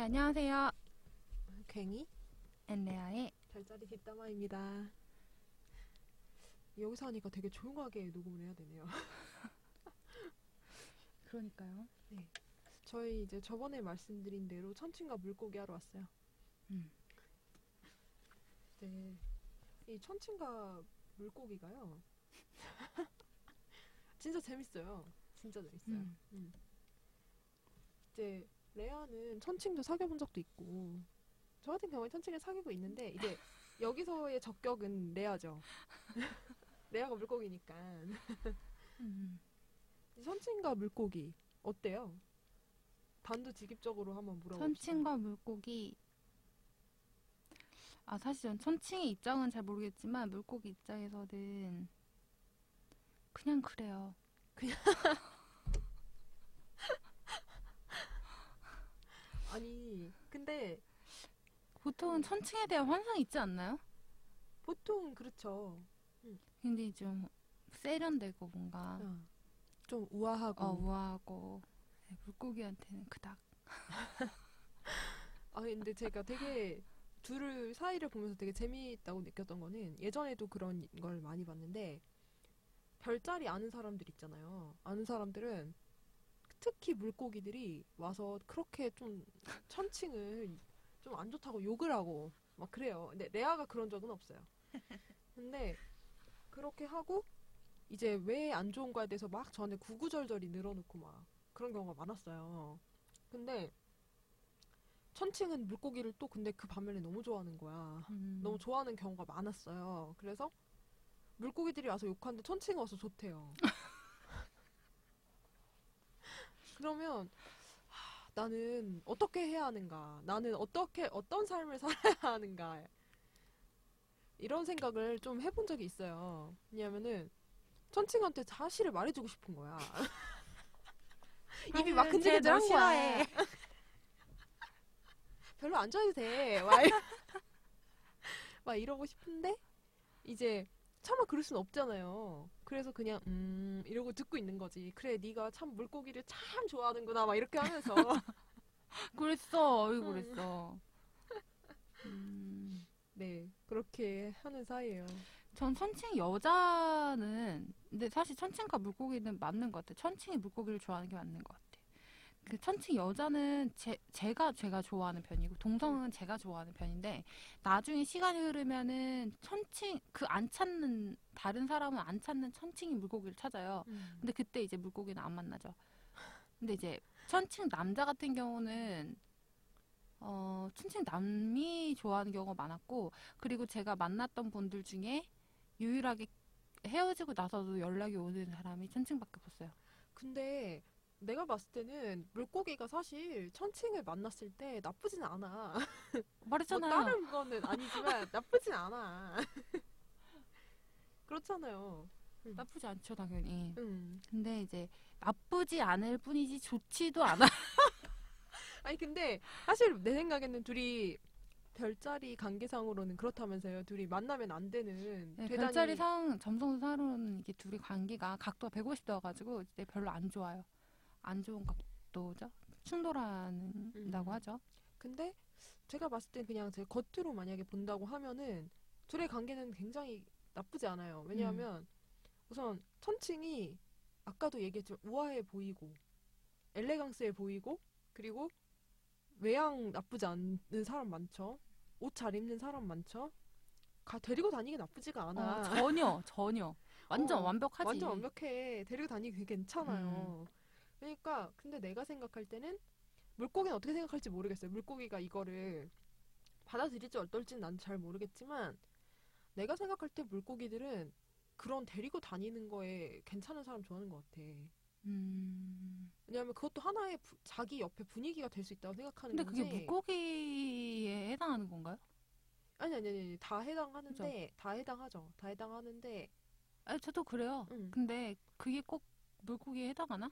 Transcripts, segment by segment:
네, 안녕하세요. 괭이 엔레아의 별자리 뒷담화입니다. 여기서 하니까 되게 조용하게 녹음을 해야 되네요. 그러니까요. 저희 이제 저번에 말씀드린 대로 천칭과 물고기 하러 왔어요. 음. 네. 이 천칭과 물고기가요. 진짜 재밌어요. 진짜 재밌어요. 음. 음. 이제 레아는 천칭도 사귀어본 적도 있고 저 같은 경우에 천칭을 사귀고 있는데 이제 여기서의 적격은 레아죠. 레아가 물고기니까 음. 이 천칭과 물고기 어때요? 단도직입적으로 한번 물어봅시다. 천칭과 물고기. 아, 사실 전 천칭의 입장은 잘 모르겠지만 물고기 입장에서는 그냥 그래요. 아니 근데 보통은 천칭에 대한 환상이 있지 않나요? 보통 그렇죠. 굉장히 좀 세련되고 뭔가 어. 좀 우아하고 어, 우아하고 네, 물고기한테는 그닥. 아 근데 제가 되게 둘을 사이를 보면서 되게 재미있다고 느꼈던 거는 예전에도 그런 걸 많이 봤는데 별자리 아는 사람들 있잖아요. 아는 사람들은 특히 물고기들이 와서 그렇게 좀 천칭을 좀 안 좋다고 욕을 하고 막 그래요. 근데 레아가 그런 적은 없어요. 근데 그렇게 하고 이제 왜 안 좋은가에 대해서 막 저한테 구구절절히 늘어놓고 막 그런 경우가 많았어요. 근데 천칭은 물고기를 또 근데 그 반면에 너무 좋아하는 거야. 음. 너무 좋아하는 경우가 많았어요. 그래서 물고기들이 와서 욕하는데 천칭이 와서 좋대요. 그러면 하, 나는 어떻게 해야 하는가? 나는 어떻게 어떤 삶을 살아야 하는가? 이런 생각을 좀 해본 적이 있어요. 왜냐면은 천칭한테 사실을 말해주고 싶은 거야. 입이 막 근질근질한. 거야. 별로 안 좋아해도 돼. 막, 이- 막 이러고 싶은데 이제 차마 그럴 순 없잖아요. 그래서 그냥 음 이러고 듣고 있는 거지. 그래 네가 참 물고기를 참 좋아하는구나 막 이렇게 하면서 그랬어. 어이 그랬어. 음. 네 그렇게 하는 사이예요. 전 천칭 여자는 근데 사실 천칭과 물고기는 맞는 것 같아. 천칭이 물고기를 좋아하는 게 맞는 것 같아. 그 천칭 여자는 제, 제가 제가 좋아하는 편이고 동성은 제가 좋아하는 편인데 나중에 시간이 흐르면은 천칭 그 안 찾는 다른 사람은 안 찾는 천칭이 물고기를 찾아요. 근데 그때 이제 물고기는 안 만나죠. 근데 이제 천칭 남자 같은 경우는 어 천칭 남이 좋아하는 경우가 많았고 그리고 제가 만났던 분들 중에 유일하게 헤어지고 나서도 연락이 오는 사람이 천칭밖에 없었어요. 근데 내가 봤을 때는 물고기가 사실 천칭을 만났을 때 나쁘진 않아. 뭐 말했잖아요. 다른 거는 아니지만 나쁘진 않아. 그렇잖아요. 나쁘지 않죠, 당연히. 음. 근데 이제 나쁘지 않을 뿐이지 좋지도 않아. 아니 근데 사실 내 생각에는 둘이 별자리 관계상으로는 그렇다면서요. 둘이 만나면 안 되는 네, 대단히 별자리 상 점성사로는 이게 둘이 관계가 각도가 150도여가지고 이제 별로 안 좋아요. 안 좋은 각도죠. 충돌한다고 음. 하죠. 근데 제가 봤을 땐 그냥 제 겉으로 만약에 본다고 하면은 둘의 관계는 굉장히 나쁘지 않아요. 왜냐하면 음. 우선 천칭이 아까도 얘기했지만 우아해 보이고 엘레강스해 보이고 그리고 외양 나쁘지 않은 사람 많죠. 옷 잘 입는 사람 많죠. 가 데리고 다니기 나쁘지가 않아. 어, 전혀, 전혀. 완전 어, 완벽하지. 완전 완벽해. 데리고 다니기 괜찮아요. 그러니까 근데 내가 생각할 때는 물고기는 어떻게 생각할지 모르겠어요. 물고기가 이거를 받아들일지 어떨지는 난 잘 모르겠지만 내가 생각할 때 물고기들은 그런 데리고 다니는 거에 괜찮은 사람 좋아하는 것 같아. 음. 왜냐하면 그것도 하나의 부- 자기 옆에 분위기가 될 수 있다고 생각하는 근데 건지. 그게 물고기에 해당하는 건가요? 아니 아니 아니 다 해당하는데 다 해당하죠. 다 해당하는데 아니, 저도 그래요. 음. 근데 그게 꼭 물고기에 해당하나?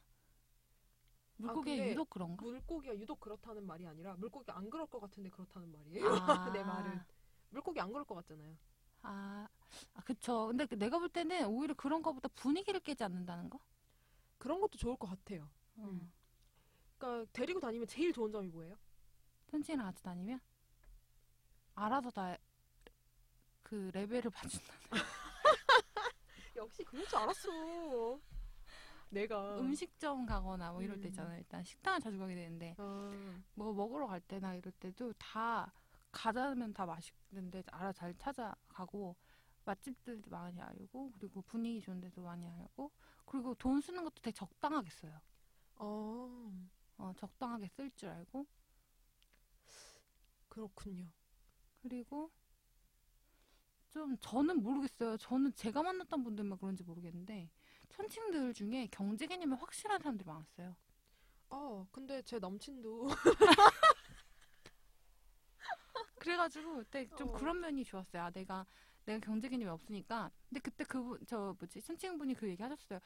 물고기에 근데 유독 그런가? 물고기가 유독 그렇다는 말이 아니라 물고기가 안 그럴 것 같은데 그렇다는 말이에요. 아. 내 말은. 물고기 안 그럴 것 같잖아요. 아, 아, 그쵸. 근데 그 내가 볼 때는 오히려 그런 거보다 분위기를 깨지 않는다는 거? 그런 것도 좋을 것 같아요. 음. 그러니까 데리고 다니면 제일 좋은 점이 뭐예요? 천칭이랑 같이 다니면 알아서 다 그 레벨을 봐준다. 역시 그럴 줄 알았어. 내가 음식점 가거나 뭐 이럴 때 음. 있잖아 요. 일단 식당을 자주 가게 되는데 아, 뭐 먹으러 갈 때나 이럴 때도 다 가자면 다 맛있는데 알아 잘 찾아가고 맛집들도 많이 알고 그리고 분위기 좋은 데도 많이 알고 그리고 돈 쓰는 것도 되게 적당하게 써요. 어, 어, 적당하게 쓸 줄 알고 그렇군요. 그리고 좀 저는 모르겠어요. 저는 제가 만났던 분들만 그런지 모르겠는데 천칭들 중에 경제 개념이 확실한 사람들이 많았어요. 아, 근데 제 남친도 그래가지고 그때 좀 어. 그런 면이 좋았어요. 아, 내가 내가 경제 개념이 없으니까. 근데 그때 그분 저 뭐지 천칭 분이 그 얘기 하셨어요.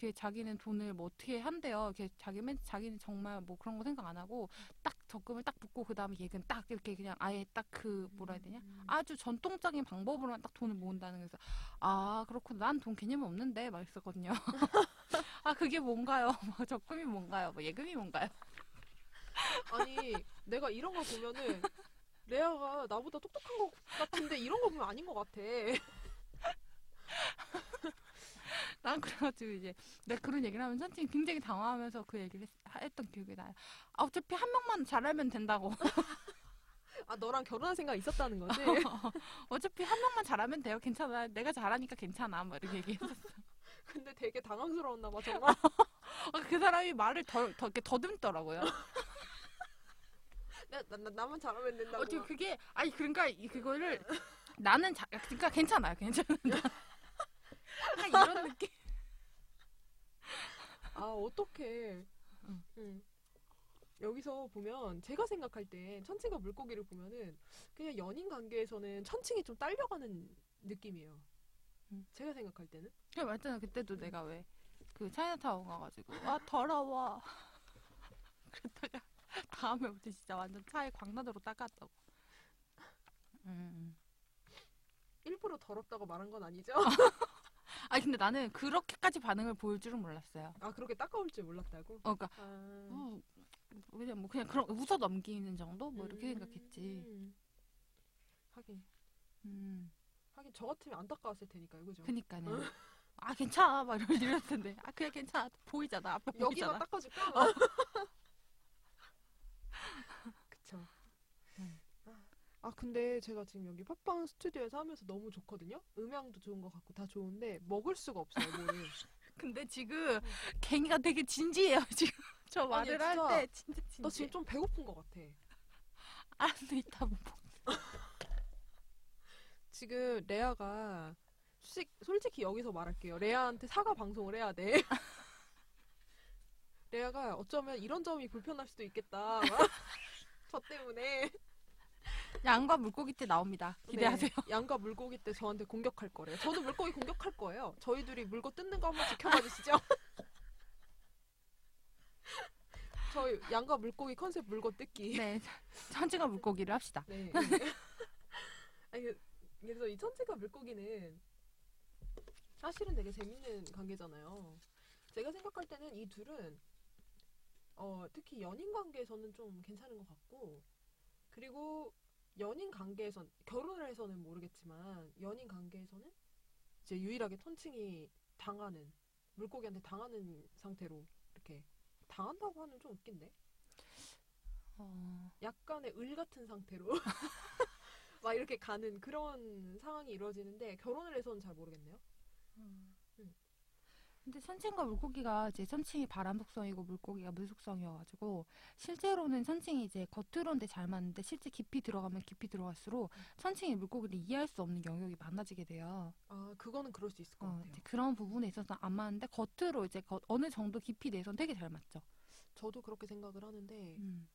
이렇게 자기는 돈을 뭐 어떻게 한대요. 이렇게 자기 맨 자기는 정말 뭐 그런 거 생각 안 하고 딱 적금을 딱 붓고 그 다음에 얘는 딱 이렇게 그냥 아예 딱 그 뭐라 해야 되냐 음. 아주 전통적인 방법으로만 딱 돈을 모은다는 거에서 아 그렇구나 난 돈 개념이 없는데 막 있었거든요. 아 그게 뭔가요? 뭐 적금이 뭔가요? 뭐 예금이 뭔가요? 아니, 내가 이런 거 보면은 레아가 나보다 똑똑한 것 같은데 이런 거 보면 아닌 것 같아. 난 그래가지고 이제 내가 그런 얘기를 하면 선생님 굉장히 당황하면서 그 얘기를 했, 했던 기억이 나요. 아, 어차피 한 명만 잘하면 된다고. 아, 너랑 결혼할 생각 있었다는 거지? 어차피 한 명만 잘하면 돼요. 괜찮아. 내가 잘하니까 괜찮아. 뭐 이렇게 얘기했었어. 근데 되게 당황스러웠나 봐, 정말. 아, 그 사람이 말을 더, 더 이렇게 더듬더라고요. 나, 나, 나, 나만 잘하면 된다고. 어떻게 그게 아니 그러니까 이- 그거를 나는 자, 그러니까 괜찮아요. 괜찮아. 약간 이런 느낌. 아, 어떡해. 응. 응. 여기서 보면 제가 생각할 때 천칭과 물고기를 보면은 그냥 연인 관계에서는 천칭이 좀 딸려가는 느낌이에요. 응. 제가 생각할 때는. 그래 맞잖아. 그때도 내가 왜 그 차이나타운 가가지고 아 더러워. 그랬다가 다음에부터 진짜 완전 차에 광나대로 닦았다고. 음. 일부러 더럽다고 말한 건 아니죠? 아니 근데 나는 그렇게까지 반응을 보일 줄은 몰랐어요. 아, 그렇게 따가울 줄 몰랐다고? 어, 그러니까 아. 뭐, 그냥 뭐 그냥 그런 웃어 넘기는 정도 뭐 이렇게 생각했지. 음. 하긴. 음. 하긴 저 같으면 안 닦아왔을 테니까요, 그죠? 그니까는 아 괜찮아 막 이럴 이럴 텐데 아 그냥 괜찮아 보이잖아 여기만 보이잖아. 닦아줄까? 그 쵸. 음. 아 근데 제가 지금 여기 팟빵 스튜디오에서 하면서 너무 좋거든요. 음향도 좋은 것 같고 다 좋은데 먹을 수가 없어요. 뭐를. 근데 지금 갱이가 되게 진지해요 지금 저 아니, 말을 할 진짜. 때 진짜 진지. 나 지금 좀 배고픈 것 같아. 아 근데 이따 뭐 지금 레아가 솔직, 솔직히 여기서 말할게요. 레아한테 사과 방송을 해야 돼. 레아가 어쩌면 이런 점이 불편할 수도 있겠다. 저 때문에. 양과 물고기 때 나옵니다. 기대하세요. 네, 양과 물고기 때 저한테 공격할 거래요. 저도 물고기 공격할 거예요. 저희 둘이 물고 뜯는 거 한번 지켜봐 주시죠. 저희 양과 물고기 컨셉 물고 뜯기. 네 천지가 물고기를 합시다. 네. 아니, 그- 그래서 이 천체과 물고기는 사실은 되게 재밌는 관계잖아요. 제가 생각할 때는 이 둘은 어, 특히 연인 관계에서는 좀 괜찮은 것 같고 그리고 연인 관계에선 결혼을 해서는 모르겠지만 연인 관계에서는 이제 유일하게 톤칭이 당하는 물고기한테 당하는 상태로 이렇게 당한다고 하면 좀 웃긴데? 어, 약간의 을 같은 상태로 막 이렇게 가는 그런 상황이 이루어지는데 결혼을 해서는 잘 모르겠네요. 근데 천칭과 물고기가 이제 천칭이 바람 속성이고 물고기가 물 속성이어가지고 실제로는 천칭이 이제 겉으로는 되게 잘 맞는데 실제 깊이 들어가면 깊이 들어갈수록 천칭이 물고기를 이해할 수 없는 영역이 많아지게 돼요. 아 그거는 그럴 수 있을 것 어, 같아요. 이제 그런 부분에 있어서 안 맞는데 겉으로 이제 거- 어느 정도 깊이 내선 되게 잘 맞죠. 저도 그렇게 생각을 하는데 음.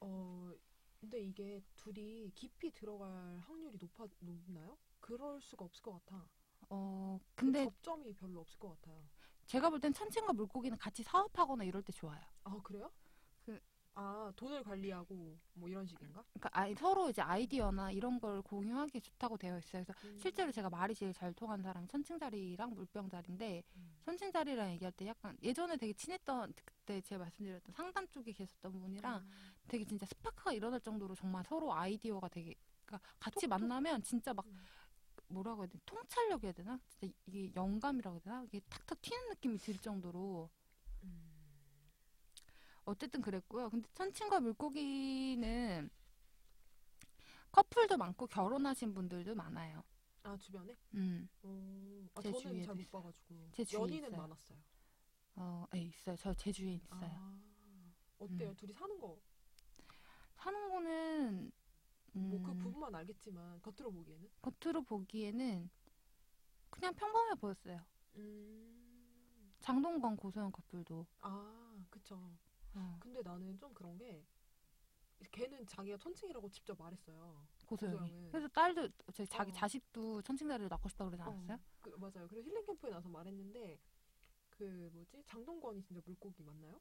어 근데 이게 둘이 깊이 들어갈 확률이 높아 높나요? 그럴 수가 없을 것 같아. 어그 근데 접점이 별로 없을 것 같아요. 제가 볼땐 천칭과 물고기는 같이 사업하거나 이럴 때 좋아요. 아 그래요? 그- 아 돈을 관리하고 뭐 이런 식인가? 그러니까 아이, 서로 이제 아이디어나 이런 걸 공유하기 좋다고 되어 있어요. 그래서 음. 실제로 제가 말이 제일 잘 통하는 사람이 천칭자리랑 물병자리인데 음. 천칭자리랑 얘기할 때 약간 예전에 되게 친했던 그때 제가 말씀드렸던 상담 쪽에 계셨던 분이랑 음. 되게 진짜 스파크가 일어날 정도로 정말 서로 아이디어가 되게 그러니까 같이 톡톡. 만나면 진짜 막 음. 뭐라고 해야 되나 통찰력 해야 되나 진짜 이게 영감이라고 해야 되나 이게 탁탁 튀는 느낌이 들 정도로 음. 어쨌든 그랬고요. 근데 천칭과 물고기는 커플도 많고 결혼하신 분들도 많아요. 아 주변에? 음, 어, 아, 제 저는 잘 못. 봐가지고 제 주위에 연인은 있어요. 많았어요. 어, 예, 있어요. 저 제 주위에 있어요. 아, 어때요? 음. 둘이 사는 거뭐 사는 거는 음, 그 부분만 알겠지만 겉으로 보기에는 겉으로 보기에는 그냥 평범해 보였어요. 음. 장동건 고소영 커플도. 아 그쵸. 어, 근데 나는 좀 그런 게 걔는 자기가 천칭이라고 직접 말했어요. 고소영이. 그래서 딸도 제 자기 어. 자식도 천칭자리를 낳고 싶다고 그러지 않았어요? 어, 그, 맞아요. 그래서 힐링 캠프에 나서 말했는데 그 뭐지 장동건이 진짜 물고기 맞나요?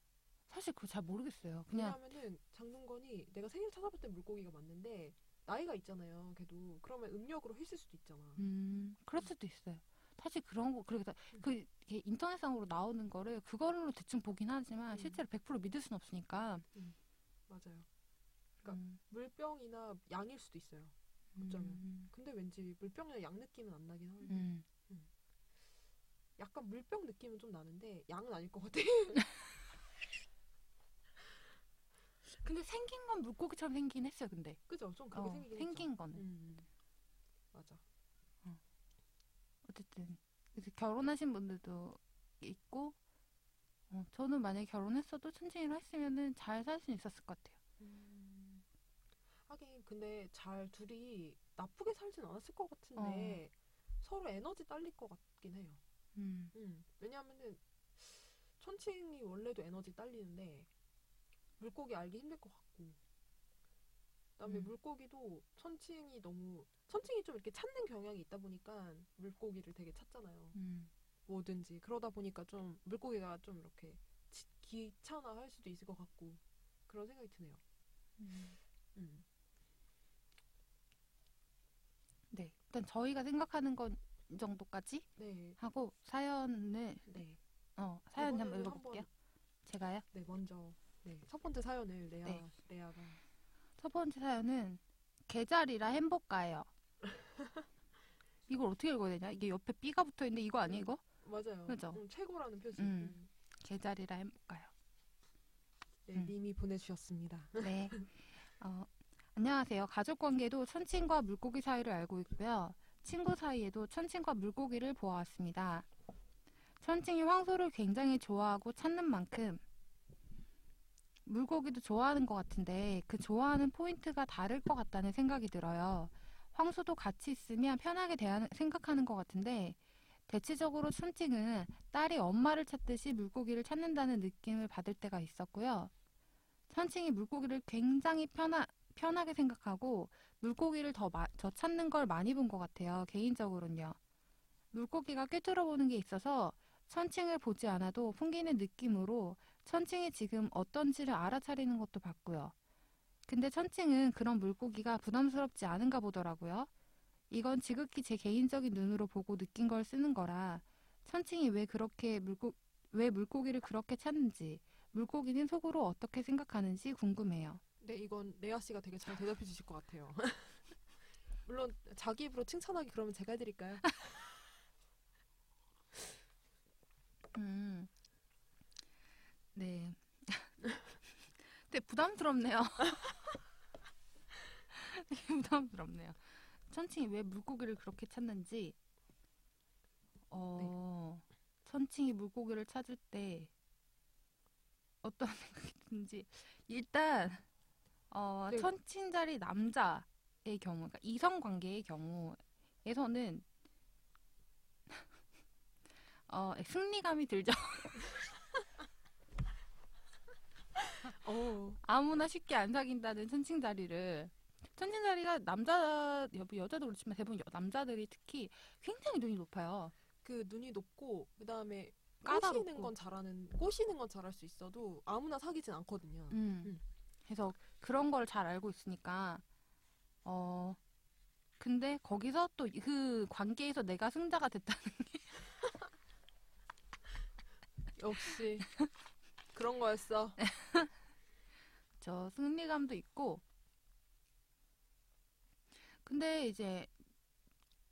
사실 그거 잘 모르겠어요. 그냥 왜냐하면은 장동건이 내가 생일 찾아볼 때 물고기가 맞는데 나이가 있잖아요. 걔도 그러면 음력으로 했을 수도 있잖아. 음, 그럴 수도 있어요. 사실 그런 거, 그러니까 음. 그 인터넷상으로 나오는 거를 그걸로 대충 보긴 하지만 음. 실제로 100% 믿을 순 없으니까. 맞아요. 그러니까 음, 물병이나 양일 수도 있어요. 어쩌면. 음, 근데 왠지 물병이나 양 느낌은 안 나긴 하는데 음. 약간 물병 느낌은 좀 나는데 양은 아닐 것 같아. 근데 생긴 건 물고기처럼 생긴 했어요. 근데 그죠? 좀 그렇게 어, 생긴 했죠. 거는 음. 맞아. 어쨌든 그래서 결혼하신 분들도 있고, 어, 저는 만약에 결혼했어도 천칭이로 했으면은 잘 살 수 있었을 것 같아요. 음. 하긴 근데 잘 둘이 나쁘게 살진 않았을 것 같은데 서로 에너지 딸릴 것 같긴 해요. 음, 음. 왜냐하면은 천칭이 원래도 에너지 딸리는데 물고기 알기 힘들 것 같고 그다음에 음. 물고기도 천칭이 너무 천칭이 좀 이렇게 찾는 경향이 있다 보니까 물고기를 되게 찾잖아요. 음, 뭐든지 그러다 보니까 좀 물고기가 좀 이렇게 지- 귀찮아 할 수도 있을 것 같고 그런 생각이 드네요. 음. 음. 네, 일단 저희가 생각하는 건이 정도까지 네, 하고 사연을 네, 어 사연 한번 읽어볼게요. 제가요. 네 먼저 네, 첫 번째 사연을 레아 네. 레아가 첫 번째 사연은 계절이라 행복가예요. 이걸 어떻게 읽어야 되냐? 이게 옆에 B가 붙어 있는데 이거 아니 이거? 맞아요. 그죠? 음, 최고라는 표시. 음. 음. 계절이라 행복가요. 네, 음. 님이 보내주셨습니다. 네. 어, 안녕하세요. 가족 관계도 천칭과 물고기 사이를 알고 있고요. 친구 사이에도 천칭과 물고기를 보아왔습니다. 천칭이 황소를 굉장히 좋아하고 찾는 만큼 물고기도 좋아하는 것 같은데 그 좋아하는 포인트가 다를 것 같다는 생각이 들어요. 황소도 같이 있으면 편하게 대하는, 생각하는 것 같은데 대체적으로 천칭은 딸이 엄마를 찾듯이 물고기를 찾는다는 느낌을 받을 때가 있었고요. 천칭이 물고기를 굉장히 편하, 편하게 생각하고 물고기를 더, 마- 더 찾는 걸 많이 본 것 같아요. 개인적으로는요. 물고기가 꿰뚫어보는 게 있어서 천칭을 보지 않아도 풍기는 느낌으로 천칭이 지금 어떤지를 알아차리는 것도 봤고요. 근데 천칭은 그런 물고기가 부담스럽지 않은가 보더라고요. 이건 지극히 제 개인적인 눈으로 보고 느낀 걸 쓰는 거라 천칭이 왜 그렇게 물고, 왜 물고기를 그렇게 찾는지 물고기는 속으로 어떻게 생각하는지 궁금해요. 네, 이건 레아 씨가 되게 잘 대답해 주실 것 같아요. 물론 자기 입으로 칭찬하기 그러면 제가 해드릴까요? 음. 네. 되게 부담스럽네요. 부담스럽네요. 천칭이 왜 물고기를 그렇게 찾는지, 어, 천칭이 물고기를 찾을 때 어떤 생각이 드는지, 일단, 어, 네. 천칭 자리 남자의 경우, 그러니까 이성 관계의 경우에서는 어, 승리감이 들죠. 어, 아무나 쉽게 안 사귄다는 천칭자리를 천칭자리가 남자 여- 여자도 그렇지만 대부분 여- 남자들이 특히 굉장히 눈이 높아요. 그 눈이 높고 그 다음에 까다롭고. 꼬시는 건 잘하는 꼬시는 건 잘할 수 있어도 아무나 사귀진 않거든요. 음. 음. 그래서 그런 걸 잘 알고 있으니까 어 근데 거기서 또 그 관계에서 내가 승자가 됐다. 역시 그런 거였어. 저 승리감도 있고 근데 이제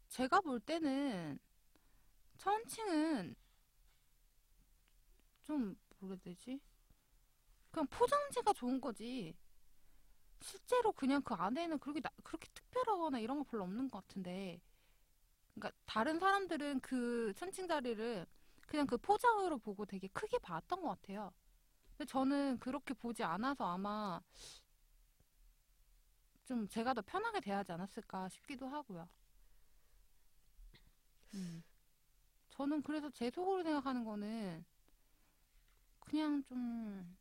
제가 볼 때는 천칭은 좀 뭐라 되지? 그냥 포장지가 좋은 거지. 실제로 그냥 그 안에는 그렇게 나- 그렇게 특별하거나 이런 거 별로 없는 것 같은데. 그러니까 다른 사람들은 그 천칭 자리를 그냥 그 포장으로 보고 되게 크게 봤던 것 같아요. 근데 저는 그렇게 보지 않아서 아마 좀 제가 더 편하게 대하지 않았을까 싶기도 하고요. 음. 저는 그래서 제 속으로 생각하는 거는 그냥 좀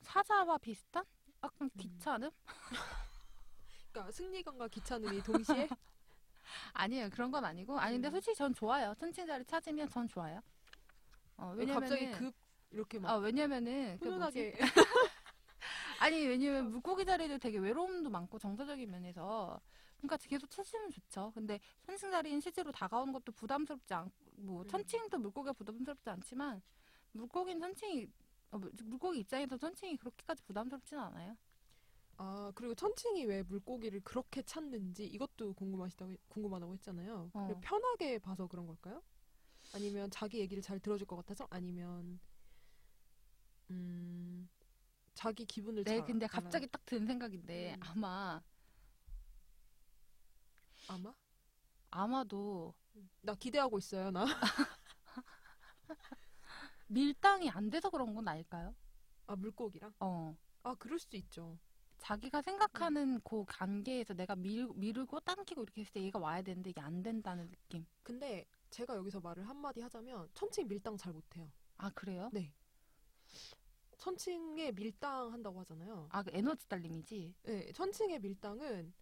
사자와 비슷한? 약간 귀찮음? 그러니까 승리감과 귀찮음이 동시에 아니에요. 그런 건 아니고. 아니, 근데 음. 솔직히 전 좋아요. 천칭 자리 찾으면 전 좋아요. 어, 왜냐면은. 갑자기 급 이렇게 막 아, 왜냐면은. 그? 훈훈하게 아니 왜냐면 물고기 자리도 되게 외로움도 많고 정서적인 면에서 그러니까 계속 찾으면 좋죠. 근데 천칭 자리는 실제로 다가오는 것도 부담스럽지 않고 뭐 음. 천칭도 물고기가 부담스럽지 않지만 물고기는 천칭이 어, 물- 물고기 입장에서 천칭이 그렇게까지 부담스럽진 않아요. 아 그리고 천칭이 왜 물고기를 그렇게 찾는지 이것도 궁금하시다고 궁금하다고 했잖아요. 어. 편하게 봐서 그런 걸까요? 아니면 자기 얘기를 잘 들어줄 것 같아서 아니면 음 자기 기분을 네, 잘 근데 알아요? 갑자기 딱 드는 생각인데 음. 아마 아마 아마도 나 기대하고 있어요 나. 밀당이 안 돼서 그런 건 아닐까요? 아 물고기랑 어. 아 그럴 수도 있죠. 자기가 생각하는 그 관계에서 내가 밀, 미루고 당기고 이렇게 했을 때 얘가 와야 되는데 이게 안 된다는 느낌. 근데 제가 여기서 말을 한마디 하자면 천칭 밀당 잘 못해요. 아, 그래요? 네. 천칭에 밀당 한다고 하잖아요. 아, 그 에너지 딸림이지? 네, 천칭의 밀당은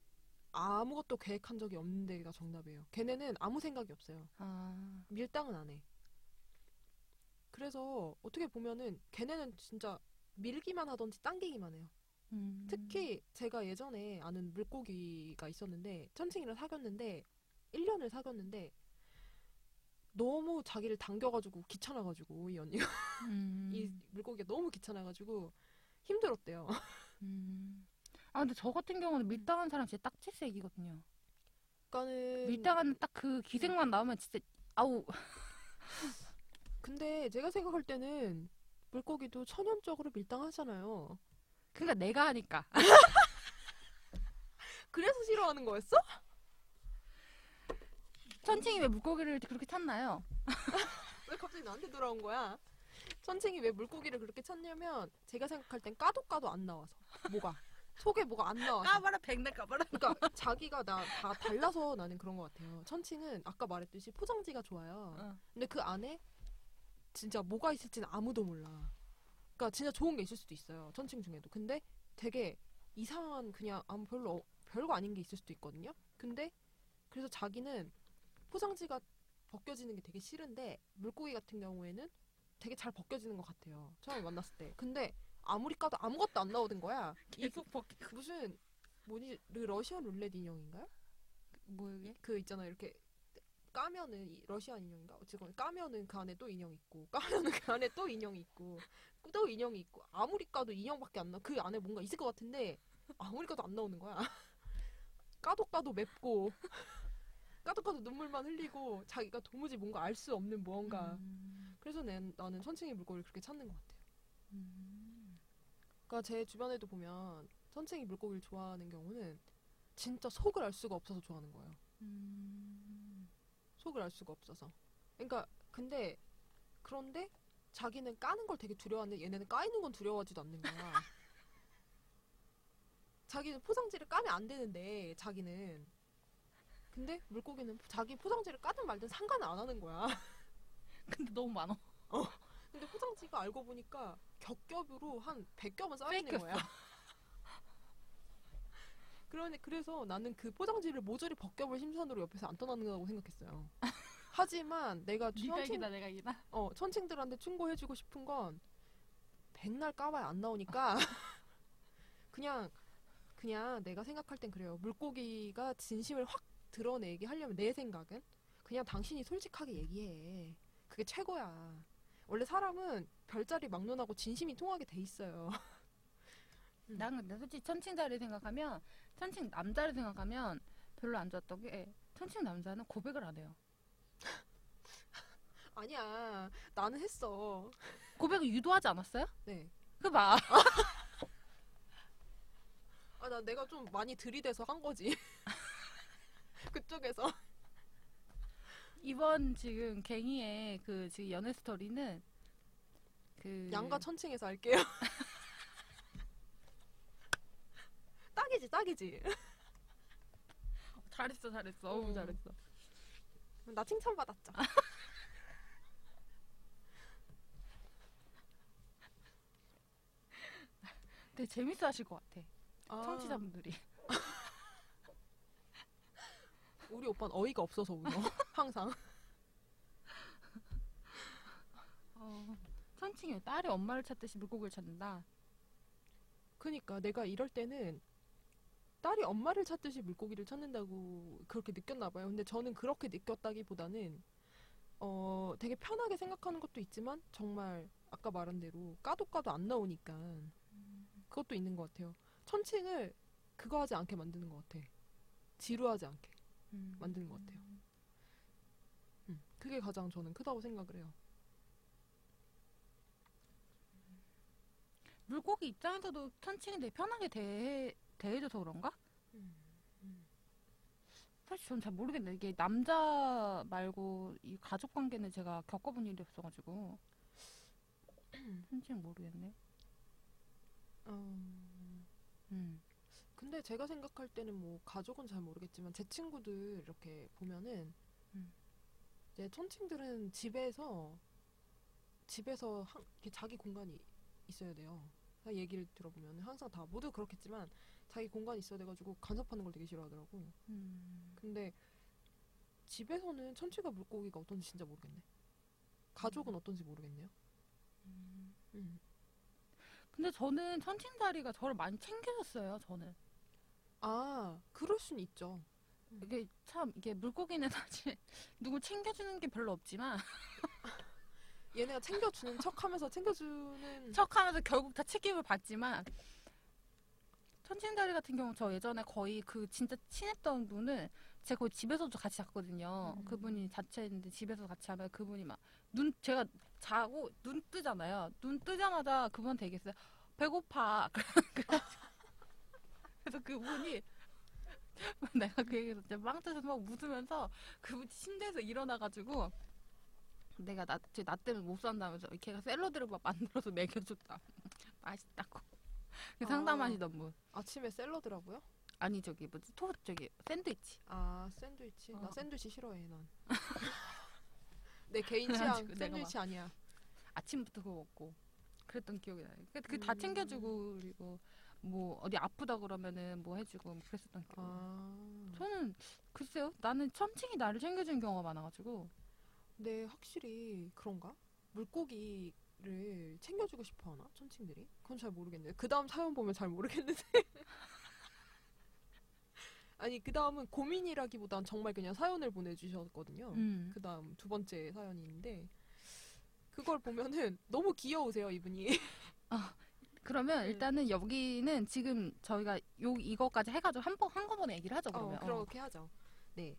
아무것도 계획한 적이 없는 데가 정답이에요. 걔네는 아무 생각이 없어요. 아, 밀당은 안 해. 그래서 어떻게 보면은 걔네는 진짜 밀기만 하던지 당기기만 해요. 음. 특히 제가 예전에 아는 물고기가 있었는데 천칭이랑 사귀었는데 1년을 사귀었는데 너무 자기를 당겨가지고 귀찮아가지고 이 언니가 음. 이 물고기가 너무 귀찮아가지고 힘들었대요. 음. 아, 근데 저 같은 경우는 밀당한 사람 진짜 딱지색이거든요. 그러니까는 밀당하는 딱 그 기색만 나오면 진짜, 아우. 근데 제가 생각할 때는 물고기도 천연적으로 밀당하잖아요. 그러니까 내가 하니까. 그래서 싫어하는 거였어? 천칭이 왜 물고기를 그렇게 찾나요? 왜 갑자기 나한테 돌아온 거야? 천칭이 왜 물고기를 그렇게 찾냐면 제가 생각할 땐 까도 까도 안 나와서 뭐가 속에 뭐가 안 나와서 까봐라, 백날 까봐라. 그러니까 자기가 나 다 달라서 나는 그런 것 같아요. 천칭은 아까 말했듯이 포장지가 좋아요. 어. 근데 그 안에 진짜 뭐가 있을지는 아무도 몰라. 그러니까 진짜 좋은 게 있을 수도 있어요. 천칭 중에도. 근데 되게 이상한 그냥 아무 별로 어- 별거 아닌 게 있을 수도 있거든요. 근데 그래서 자기는 포장지가 벗겨지는 게 되게 싫은데 물고기 같은 경우에는 되게 잘 벗겨지는 것 같아요. 처음에 만났을 때. 근데 아무리 까도 아무것도 안 나오는 거야. 이 계속 벗기. 무슨 뭐니 르- 러시안 룰렛 인형인가요? 뭐 이게? 그 있잖아요 이렇게 까면은 이 러시안 인형인가 어쨌건 까면은 그 안에 또 인형 있고 까면은 그 안에 또 인형이 있고 또 인형이 있고 아무리 까도 인형밖에 안 나. 그 안에 뭔가 있을 것 같은데 아무리 까도 안 나오는 거야. 까도 까도 맵고 까도 눈물만 흘리고 자기가 도무지 뭔가 알 수 없는 무언가. 음. 그래서 난, 나는 천칭이 물고기를 그렇게 찾는 것 같아요. 음. 그러니까 제 주변에도 보면 천칭이 물고기를 좋아하는 경우는 진짜 속을 알 수가 없어서 좋아하는 거예요. 음. 속을 알 수가 없어서. 그러니까 근데 그런데 자기는 까는 걸 되게 두려워하는데 얘네는 까이는 건 두려워하지도 않는 거야. 자기는 포장지를 까면 안 되는데 자기는 근데 물고기는 자기 포장지를 까든 말든 상관을 안 하는 거야. 근데 너무 많아. 근데 포장지가 알고 보니까 겹겹으로 한 100겹은 쌓여있는. 거야. 그러니 그래서 나는 그 포장지를 모조리 벗겨볼 심산으로 옆에서 안 떠나는다고 생각했어요. 하지만 내가 천칭, 내가 이기다. 어, 천칭들한테 충고해주고 싶은 건 백날 까봐야 안 나오니까 그냥 그냥 내가 생각할 땐 그래요. 물고기가 진심을 확 드러내게 하려면 내 생각은 그냥 당신이 솔직하게 얘기해. 그게 최고야. 원래 사람은 별자리 막론하고 진심이 통하게 돼 있어요. 음. 난 근데 솔직히 천칭자를 생각하면 천칭 남자를 생각하면 별로 안 좋았던 게 천칭 남자는 고백을 안 해요. 아니야. 나는 했어. 고백을 유도하지 않았어요? 네. 그 봐. 아, 나 내가 좀 많이 들이대서 한 거지. 그쪽에서. 이번 지금 갱이의 그 지금 연애 스토리는 그 양가 천칭에서 할게요. 딱이지, 딱이지. 잘했어 잘했어 너무 어. 잘했어. 나 칭찬 받았죠. 되게 재밌어 하실 것 같아. 아, 청취자분들이. 우리 오빠는 어이가 없어서 울어. 항상. 어, 천칭이 딸이 엄마를 찾듯이 물고기를 찾는다. 그니까 내가 이럴 때는 딸이 엄마를 찾듯이 물고기를 찾는다고 그렇게 느꼈나 봐요. 근데 저는 그렇게 느꼈다기보다는 어 되게 편하게 생각하는 것도 있지만 정말 아까 말한 대로 까도 까도 안 나오니까 그것도 있는 것 같아요. 천칭을 그거 하지 않게 만드는 것 같아. 지루하지 않게 음. 만드는 것 같아요. 음, 그게 가장 저는 크다고 생각을 해요. 물고기 입장에서도 천칭이 되게 편하게 대해, 대해줘서 그런가? 사실 전잘 모르겠네. 이게 남자 말고 이 가족 관계는 제가 겪어본 일이 없어가지고 천칭 모르겠네. 어, 음. 근데 제가 생각할 때는 뭐 가족은 잘 모르겠지만 제 친구들 이렇게 보면은 음. 이제 천칭들은 집에서 집에서 한, 이렇게 자기 공간이 있어야 돼요. 다 얘기를 들어보면 항상 다 모두 그렇겠지만 자기 공간이 있어야 돼가지고 간섭하는 걸 되게 싫어하더라고. 음. 근데 집에서는 천치가 물고기가 어떤지 진짜 모르겠네. 가족은 어떤지 모르겠네요. 음. 음. 근데 저는 천칭다리가 저를 많이 챙겨줬어요. 저는 아 그럴 순 있죠. 이게 참 이게 물고기는 사실 누구 챙겨주는 게 별로 없지만 얘네가 챙겨주는 척하면서 챙겨주는 척하면서 결국 다 책임을 받지만 천칭다리 같은 경우 저 예전에 거의 그 진짜 친했던 분은 제가 거의 집에서도 같이 잤거든요. 음. 그분이 자취했는데 집에서 같이 하면 그분이 막 눈 제가 자고 눈 뜨잖아요. 눈 뜨자마자 그분한테 얘기했어요. 배고파. 그래가지고 그래서 그분이 내가 그 얘기해서 진짜 빵 터져서 막 웃으면서 그분 침대에서 일어나가지고 내가 나, 쟤나 때문에 못 산다면서 걔가 샐러드를 막 만들어서 먹여줬다. 맛있다고. 그 아. 상담하시던 분. 아침에 샐러드라고요? 아니 저기 뭐지 토 저기 샌드위치. 아 샌드위치. 나 어. 샌드위치 싫어해 난. 내 개인 취향 샌드위치 아니야. 아침부터 그거 먹고 그랬던 기억이 나요. 그다 음. 챙겨주고 그리고 뭐 어디 아프다 그러면은 뭐 해주고 뭐 그랬었던 기억. 아. 저는 글쎄요 나는 천칭이 나를 챙겨주는 경우가 많아가지고 근데 확실히 그런가? 물고기를 챙겨주고 싶어 하나? 천칭들이? 그건 잘 모르겠네. 그 다음 사연 보면 잘 모르겠는데. 아니, 그 다음은 고민이라기보단 정말 그냥 사연을 보내주셨거든요. 음. 그 다음 두 번째 사연이 있는데, 그걸 보면은 너무 귀여우세요, 이분이. 그러면 음. 일단은 여기는 지금 저희가 요 이거까지 해가지고 한 번 한꺼번에 얘기를 하죠 어, 그러면. 어. 그렇게 하죠. 네.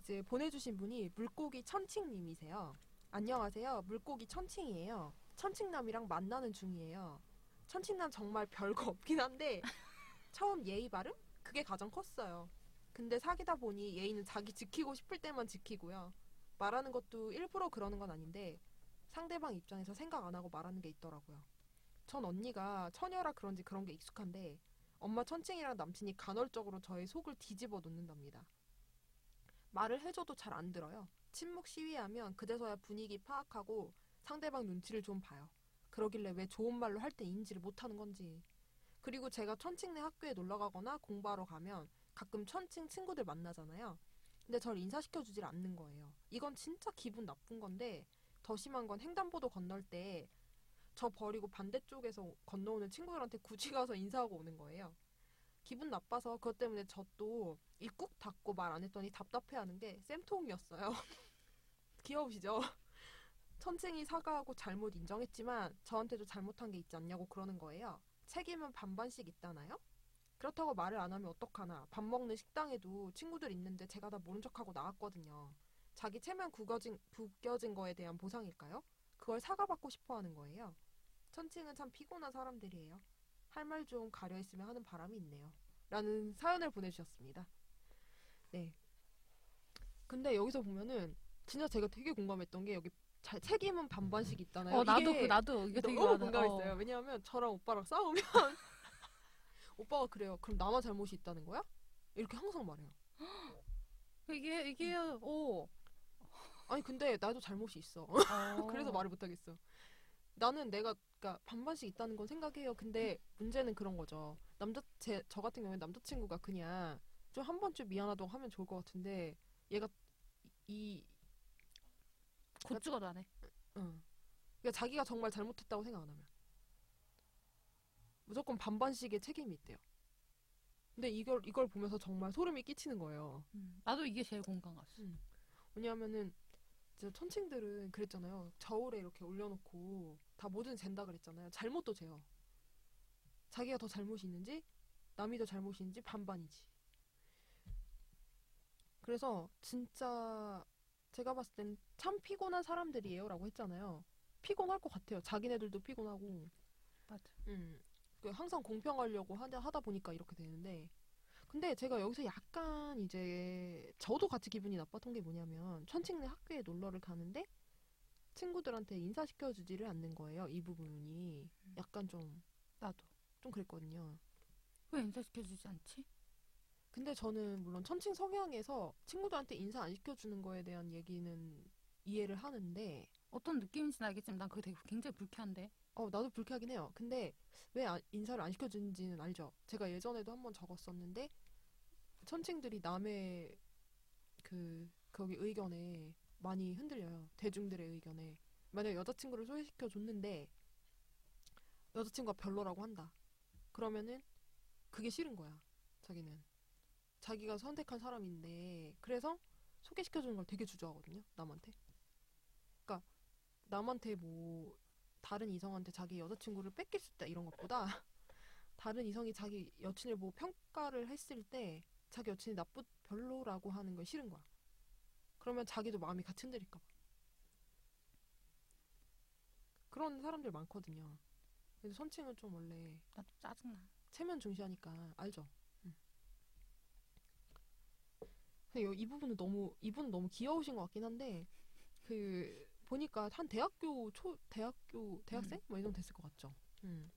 이제 보내주신 분이 물고기 천칭님이세요. 안녕하세요. 물고기 천칭이에요. 천칭남이랑 만나는 중이에요. 천칭남 정말 별거 없긴 한데 처음 예의 바름? 그게 가장 컸어요. 근데 사귀다 보니 예의는 자기 지키고 싶을 때만 지키고요. 말하는 것도 일부러 그러는 건 아닌데 상대방 입장에서 생각 안 하고 말하는 게 있더라고요. 전 언니가 처녀라 그런지 그런 게 익숙한데 엄마 천칭이랑 남친이 간헐적으로 저의 속을 뒤집어 놓는답니다. 말을 해줘도 잘 안 들어요. 침묵 시위하면 그제서야 분위기 파악하고 상대방 눈치를 좀 봐요. 그러길래 왜 좋은 말로 할 때 인지를 못하는 건지. 그리고 제가 천칭네 학교에 놀러 가거나 공부하러 가면 가끔 천칭 친구들 만나잖아요. 근데 절 인사시켜 주질 않는 거예요. 이건 진짜 기분 나쁜 건데 더 심한 건 횡단보도 건널 때 저 버리고 반대쪽에서 건너오는 친구들한테 굳이 가서 인사하고 오는 거예요. 기분 나빠서 그것 때문에 저 또 입국 닫고 말 안 했더니 답답해하는 게 쌤통이었어요. 귀여우시죠? 천칭이 사과하고 잘못 인정했지만 저한테도 잘못한 게 있지 않냐고 그러는 거예요. 책임은 반반씩 있다나요? 그렇다고 말을 안 하면 어떡하나. 밥 먹는 식당에도 친구들 있는데 제가 다 모른 척하고 나왔거든요. 자기 체면 구겨진, 구겨진 거에 대한 보상일까요? 그걸 사과받고 싶어 하는 거예요. 천칭은 참 피곤한 사람들이에요. 할 말 좀 가려 있으면 하는 바람이 있네요. 라는 사연을 보내주셨습니다. 네. 근데 여기서 보면은 진짜 제가 되게 공감했던 게 여기 자- 책임은 반반씩 있다나요? 어 나도 그 나도 이게 되게 너무. 공감했어요. 어. 왜냐하면 저랑 오빠랑 싸우면 오빠가 그래요. 그럼 나만 잘못이 있다는 거야? 이렇게 항상 말해요. 이게 이게 오. 아니 근데 나도 잘못이 있어. 어. 그래서 말을 못 하겠어. 나는 내가 그러니까 반반씩 있다는 건 생각해요. 근데 문제는 그런 거죠. 남자 제 저 같은 경우에 남자친구가 그냥 좀 한 번쯤 미안하다고 하면 좋을 것 같은데 얘가 이 고추가 나네. 응. 그러니까 자기가 정말 잘못했다고 생각 안 하면 무조건 반반씩의 책임이 있대요. 근데 이걸 이걸 보면서 정말 소름이 끼치는 거예요. 음, 나도 이게 제일 공감 갔어. 음. 왜냐하면은 이제 천칭들은 그랬잖아요. 저울에 이렇게 올려놓고 다 뭐든 잰다 그랬잖아요. 잘못도 재요. 자기가 더 잘못이 있는지 남이 더 잘못이 있는지 반반이지. 그래서 진짜 제가 봤을 땐 참 피곤한 사람들이에요라고 했잖아요. 피곤할 것 같아요. 자기네들도 피곤하고. 맞아. 음. 그 항상 공평하려고 하다, 하다 보니까 이렇게 되는데. 근데 제가 여기서 약간 이제 저도 같이 기분이 나빴던 게 뭐냐면 천칭네 학교에 놀러를 가는데 친구들한테 인사시켜 주지를 않는 거예요. 이 부분이 약간 좀, 나도. 좀 그랬거든요. 왜 인사시켜 주지 않지? 근데 저는 물론 천칭 성향에서 친구들한테 인사 안 시켜 주는 거에 대한 얘기는 이해를 하는데 어떤 느낌인지는 알겠지만 난 그게 되게 굉장히 불쾌한데. 어, 나도 불쾌하긴 해요. 근데 왜 안- 인사를 안 시켜 주는지는 알죠. 제가 예전에도 한번 적었었는데 천칭들이 남의 그 거기 의견에 많이 흔들려요. 대중들의 의견에. 만약에 여자친구를 소개시켜 줬는데 여자친구가 별로라고 한다. 그러면은 그게 싫은 거야. 자기는. 자기가 선택한 사람인데 그래서 소개시켜 주는 걸 되게 주저하거든요. 남한테. 그러니까 남한테 뭐 다른 이성한테 자기 여자친구를 뺏길 수 있다 이런 것보다 다른 이성이 자기 여친을 뭐 평가를 했을 때 자기 여친이 나쁘 별로라고 하는 건 싫은 거야. 그러면 자기도 마음이 같이 흔들릴까 봐. 그런 사람들 많거든요. 그래서 선칭은 좀 원래 나도 짜증나. 체면 중시하니까 알죠. 음. 근데 요- 이 부분은 너무 이분은 너무 귀여우신 것 같긴 한데 그 보니까 한 대학교 초 대학교 대학생 뭐 이런 됐을 것 같죠. 음.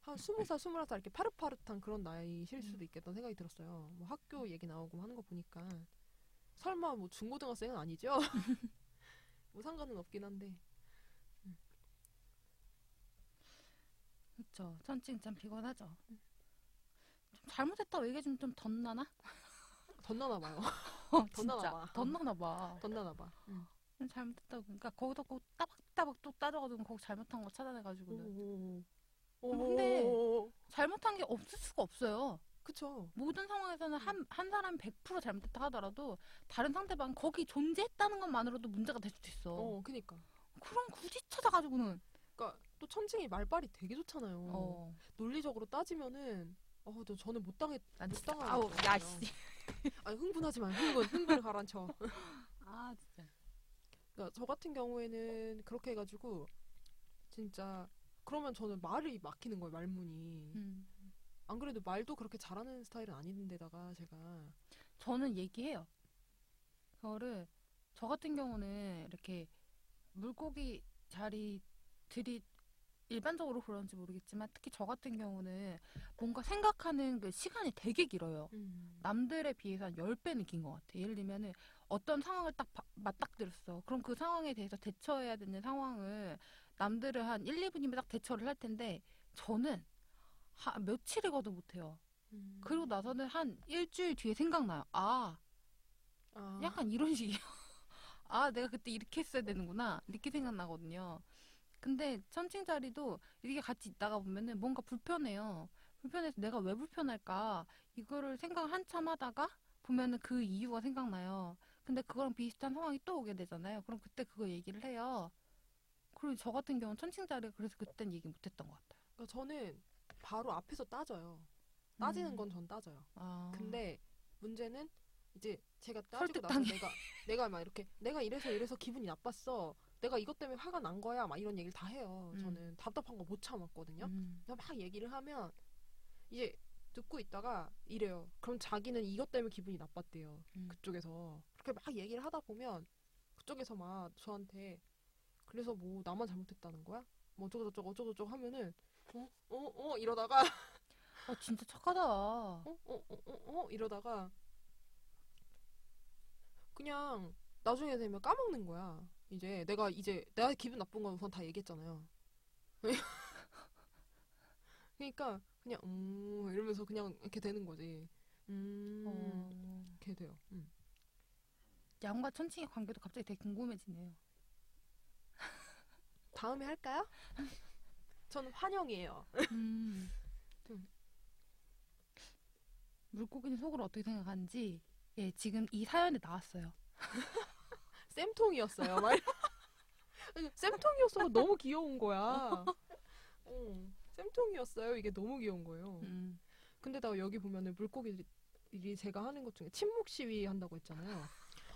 한 스무 살 스물한 살 이렇게 파릇파릇한 그런 나이실 수도 있겠다는 생각이 들었어요. 뭐 학교 얘기 나오고 하는 거 보니까 설마 뭐 중고등학생은 아니죠? 뭐 상관은 없긴 한데 그쵸. 천칭 참 피곤하죠. 좀 잘못했다고 얘기해주면 좀 덧나나? 덧나나 봐요. 어, 덧나나. 봐. 덧나나 봐. 덧나나 봐. 음. 좀 잘못했다고. 그러니까 거기다 꼭 따박따박 또 따져가지고 거기 잘못한 거 찾아내가지고는. 오. 근데- 오. 잘못한 게 없을 수가 없어요. 그쵸. 모든 상황에서는 한, 한 사람이 100% 잘못했다 하더라도 다른 상대방 거기 존재했다는 것만으로도 문제가 될 수도 있어. 어, 그니까. 그럼 굳이 찾아가지고는. 그러니까 또 천칭이 말빨이 되게 좋잖아요. 어. 논리적으로 따지면은 어, 너 저는 못 당했. 난 못. 당한 아우, 것 야. 씨. 아니 흥분하지 마. 흥분, 흥분을 가라앉혀. 아, 진짜. 그러니까 저 같은 경우에는 그렇게 해가지고 진짜 그러면 저는 말이 막히는 거예요. 말문이. 음. 안 그래도 말도 그렇게 잘하는 스타일은 아닌데다가 제가 저는 얘기해요. 그거를 저 같은 경우는 이렇게 물고기 자리들이 일반적으로 그런지 모르겠지만 특히 저 같은 경우는 뭔가 생각하는 그 시간이 되게 길어요. 음. 남들에 비해서 한 10배는 긴 것 같아. 예를 들면은 어떤 상황을 딱 바- 맞닥뜨렸어. 그럼 그 상황에 대해서 대처해야 되는 상황을 남들은 한 1, 2분이면 딱 대처를 할 텐데 저는 한 며칠을 거도 못해요. 음. 그리고 나서는 한 일주일 뒤에 생각나요. 아, 아. 약간 이런 식이에요. 아, 내가 그때 이렇게 했어야 되는구나. 이렇게 생각나거든요. 근데 천칭 자리도 이렇게 같이 있다가 보면은 뭔가 불편해요. 불편해서 내가 왜 불편할까? 이거를 생각을 한참 하다가 보면은 그 이유가 생각나요. 근데 그거랑 비슷한 상황이 또 오게 되잖아요. 그럼 그때 그거 얘기를 해요. 그리고 저 같은 경우는 천칭 자리가 그래서 그땐 얘기 못 했던 것 같아요. 그러니까 저는 바로 앞에서 따져요. 따지는 음. 건전 따져요. 아. 근데 문제는 이제 제가 따지고 나서. 내가 내가 막 이렇게 내가 이래서 이래서 기분이 나빴어. 내가 이것 때문에 화가 난 거야. 막 이런 얘기를 다 해요. 음. 저는 답답한 거 못 참았거든요. 음. 막 얘기를 하면 이제 듣고 있다가 이래요. 그럼 자기는 이것 때문에 기분이 나빴대요. 음. 그쪽에서 그렇게 막 얘기를 하다 보면 그쪽에서 막 저한테 그래서 뭐 나만 잘못했다는 거야? 뭐 어쩌고 저쩌고 어쩌고 저쩌고 하면은 어? 어? 어? 이러다가 아 진짜 착하다. 어? 어? 어? 어? 어? 이러다가 그냥 나중에 되면 까먹는 거야. 이제 내가 이제 내가 기분 나쁜 건 우선 다 얘기했잖아요. 그러니까 그냥 음 이러면서 그냥 이렇게 되는 거지. 음 어. 이렇게 돼요. 음. 양과 천칭의 관계도 갑자기 되게 궁금해지네요. 다음에 할까요? 저는 환영이에요. 음. 음. 물고기는 속으로 어떻게 생각하는지 예 지금 이 사연에 나왔어요. 쌤통이었어요. 막 이러- 아니, 쌤통이었어. 너무 귀여운 거야. 어, 쌤통이었어요. 이게 너무 귀여운 거예요. 음. 근데 나 여기 보면은 물고기들이 제가 하는 것 중에 침묵 시위 한다고 했잖아요.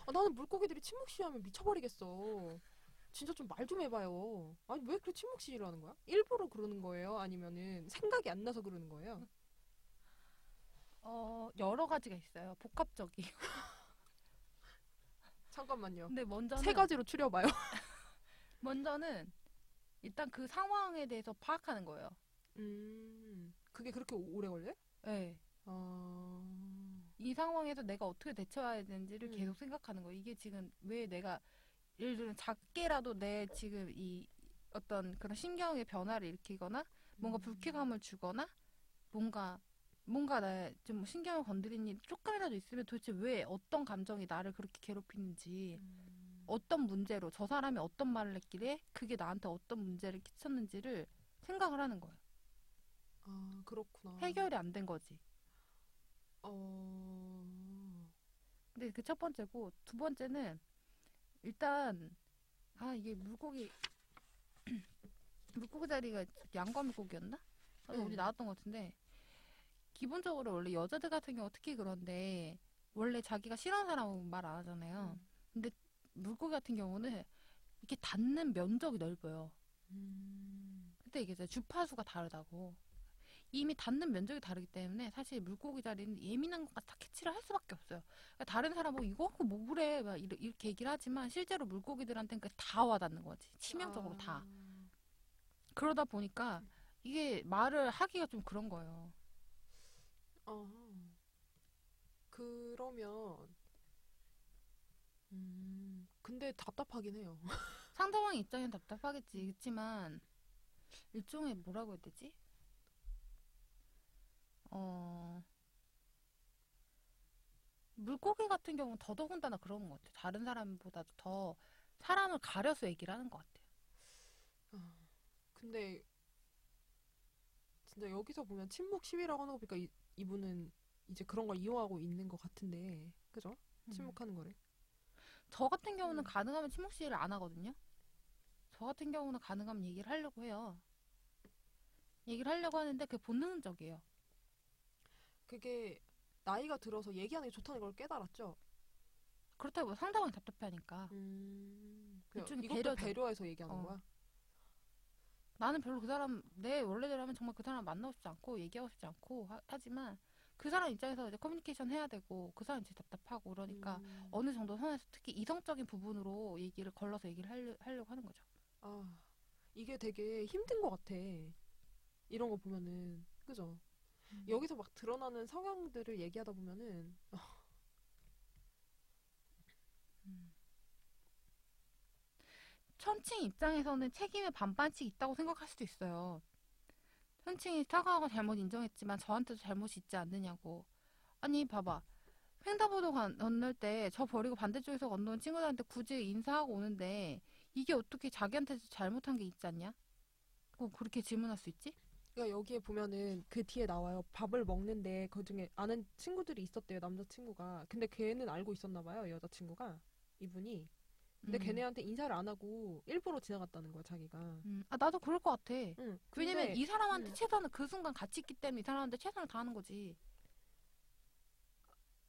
아, 나는 물고기들이 침묵 시위하면 미쳐버리겠어. 진짜 좀말좀 해봐요. 아니 왜 그렇게 침묵 시위를 하는 거야? 일부러 그러는 거예요? 아니면은 생각이 안 나서 그러는 거예요? 어 여러 가지가 있어요. 복합적이에요. 잠깐만요. 근데 먼저는 세 가지로 추려봐요. 먼저는 일단 그 상황에 대해서 파악하는 거예요. 음, 그게 그렇게 오래 걸려? 예. 아, 이 상황에서 내가 어떻게 대처해야 되는지를 음. 계속 생각하는 거예요. 이게 지금 왜 내가 예를 들면 작게라도 내 지금 이 어떤 그런 신경의 변화를 일으키거나 뭔가 음. 불쾌감을 주거나 뭔가 뭔가 나좀 신경을 건드린 일이 조금이라도 있으면 도대체 왜 어떤 감정이 나를 그렇게 괴롭히는지 음. 어떤 문제로 저 사람이 어떤 말을 했길래 그게 나한테 어떤 문제를 끼쳤는지를 생각을 하는 거예요. 아, 그렇구나. 해결이 안 된 거지. 어, 근데 그 첫 번째고 두 번째는 일단 아 이게 물고기 물고기 자리가 양과 물고기였나? 아, 응. 어디 나왔던 것 같은데 기본적으로 원래 여자들 같은 경우 특히 그런데 원래 자기가 싫어하는 사람은 말 안 하잖아요. 음. 물고기 같은 경우는 이렇게 닿는 면적이 넓어요. 음. 근데 이게 주파수가 다르다고. 이미 닿는 면적이 다르기 때문에 사실 물고기 자리는 예민한 것까지 다 캐치를 할 수밖에 없어요. 그러니까 다른 사람 뭐 이거 그거 뭐 그래 막 이렇게 얘기를 하지만 실제로 물고기들한테는 다 와닿는 거지. 치명적으로 다. 아. 그러다 보니까 이게 말을 하기가 좀 그런 거예요. 아, 그러면, 음, 근데 답답하긴 해요. 상대방 입장엔 답답하겠지. 그렇지만 일종의 뭐라고 해야 되지? 어 물고기 같은 경우는 더더군다나 그런 것 같아요. 다른 사람보다도 더 사람을 가려서 얘기를 하는 것 같아요. 아, 근데, 진짜 여기서 보면 침묵 시위라고 하는 거 보니까 이, 이분은 이제 그런 걸 이용하고 있는 것 같은데, 그죠? 침묵하는 거를. 저 같은 경우는 음. 가능하면 침묵 시위를 안 하거든요. 저 같은 경우는 가능하면 얘기를 하려고 해요. 얘기를 하려고 하는데 그게 본능적이에요. 그게 나이가 들어서 얘기하는 게 좋다는 걸 깨달았죠? 그렇다고 상대방이 답답해하니까 음, 그냥 일종의 이것도 배려죠. 배려해서 얘기하는 어. 거야? 나는 별로 그 사람 내 원래대로라면 정말 그 사람 만나고 싶지 않고 얘기하고 싶지 않고 하, 지만그 사람 입장에서 이제 커뮤니케이션 해야 되고 그 사람 이제 답답하고 그러니까 음. 어느 정도 선에서 특히 이성적인 부분으로 얘기를 걸러서 얘기를 하려, 하려고 하는 거죠. 아, 이게 되게 힘든 것 같아. 이런 거 보면은, 그죠? 음. 여기서 막 드러나는 성향들을 얘기하다 보면은, 천칭 입장에서는 책임의 반반씩 있다고 생각할 수도 있어요. 천칭이 사과하고 잘못 인정했지만 저한테도 잘못이 있지 않느냐고. 아니 봐봐. 횡단보도 건- 건널 때 저 버리고 반대쪽에서 건너는 친구들한테 굳이 인사하고 오는데 이게 어떻게 자기한테 잘못한 게 있지 않냐? 어, 그렇게 질문할 수 있지? 그러니까 여기에 보면은 그 뒤에 나와요. 밥을 먹는데 그 중에 아는 친구들이 있었대요. 남자 친구가. 근데 걔는 알고 있었나 봐요. 여자 친구가 이분이. 근데 음. 걔네한테 인사를 안 하고 일부러 지나갔다는 거야 자기가. 음, 아 나도 그럴 것 같아. 응. 왜냐면 이 사람한테 음. 최선을 그 순간 같이 있기 때문에 이 사람한테 최선을 다하는 거지.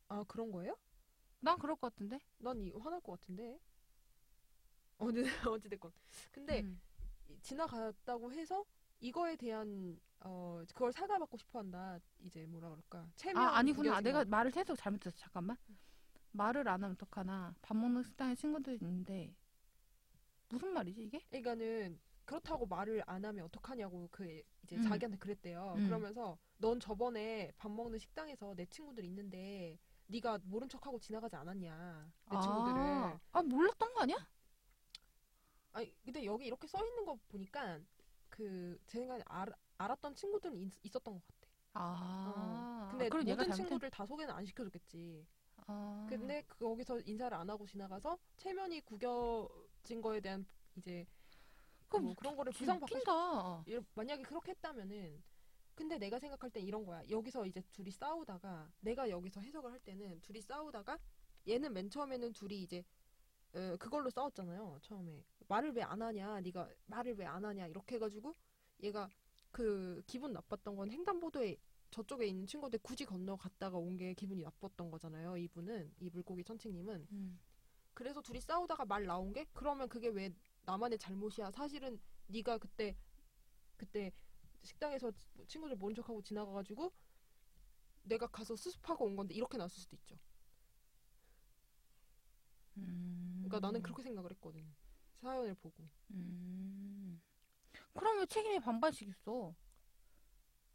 아 그런 거예요? 난 그럴 것 같은데. 난 이 화날 것 같은데. 어느 어찌 됐건. 근데 음. 이- 지나갔다고 해서 이거에 대한 어 그걸 사과받고 싶어한다. 이제 뭐라 그럴까? 체면 아 아니구나. 내가 거. 말을 해석 잘못했어. 잠깐만. 말을 안 하면 어떡하나. 밥 먹는 식당에 친구들이 있는데 무슨 말이지 이게? 그러니까는 그렇다고 말을 안 하면 어떡하냐고 그 이제 음. 자기한테 그랬대요. 음. 그러면서 넌 저번에 밥 먹는 식당에서 내 친구들 있는데 네가 모른 척하고 지나가지 않았냐 내 친구들을. 아, 아 몰랐던 거 아니야? 아니 근데 여기 이렇게 써 있는 거 보니까 그 제 생각에 알, 알았던 친구들은 있, 있었던 것 같아. 아. 근데 그럼 얘가 모든 잘못한. 친구들 다 소개는 안 시켜줬겠지. 아. 근데 그 거기서 인사를 안 하고 지나가서 체면이 구겨진 거에 대한 이제 그럼 뭐 그런 거를 좀 부상받고 싶 만약에 그렇게 했다면은 근데 내가 생각할 땐 이런 거야. 여기서 이제 둘이 싸우다가 내가 여기서 해석을 할 때는 둘이 싸우다가 얘는 맨 처음에는 둘이 이제 어, 그걸로 싸웠잖아요. 처음에 말을 왜 안 하냐, 네가 말을 왜 안 하냐 이렇게 해가지고 얘가 그 기분 나빴던 건 횡단보도에 저쪽에 있는 친구들 굳이 건너갔다가 온 게 기분이 나빴던 거잖아요. 이분은 이 물고기 천칭님은 음. 그래서 둘이 싸우다가 말 나온 게 그러면 그게 왜 나만의 잘못이야? 사실은 네가 그때 그때 식당에서 친구들 모른 척하고 지나가가지고 내가 가서 수습하고 온 건데 이렇게 나왔을 수도 있죠. 음. 그러니까 나는 그렇게 생각을 했거든. 사연을 보고. 음. 그럼 왜 책임이 반반씩 있어?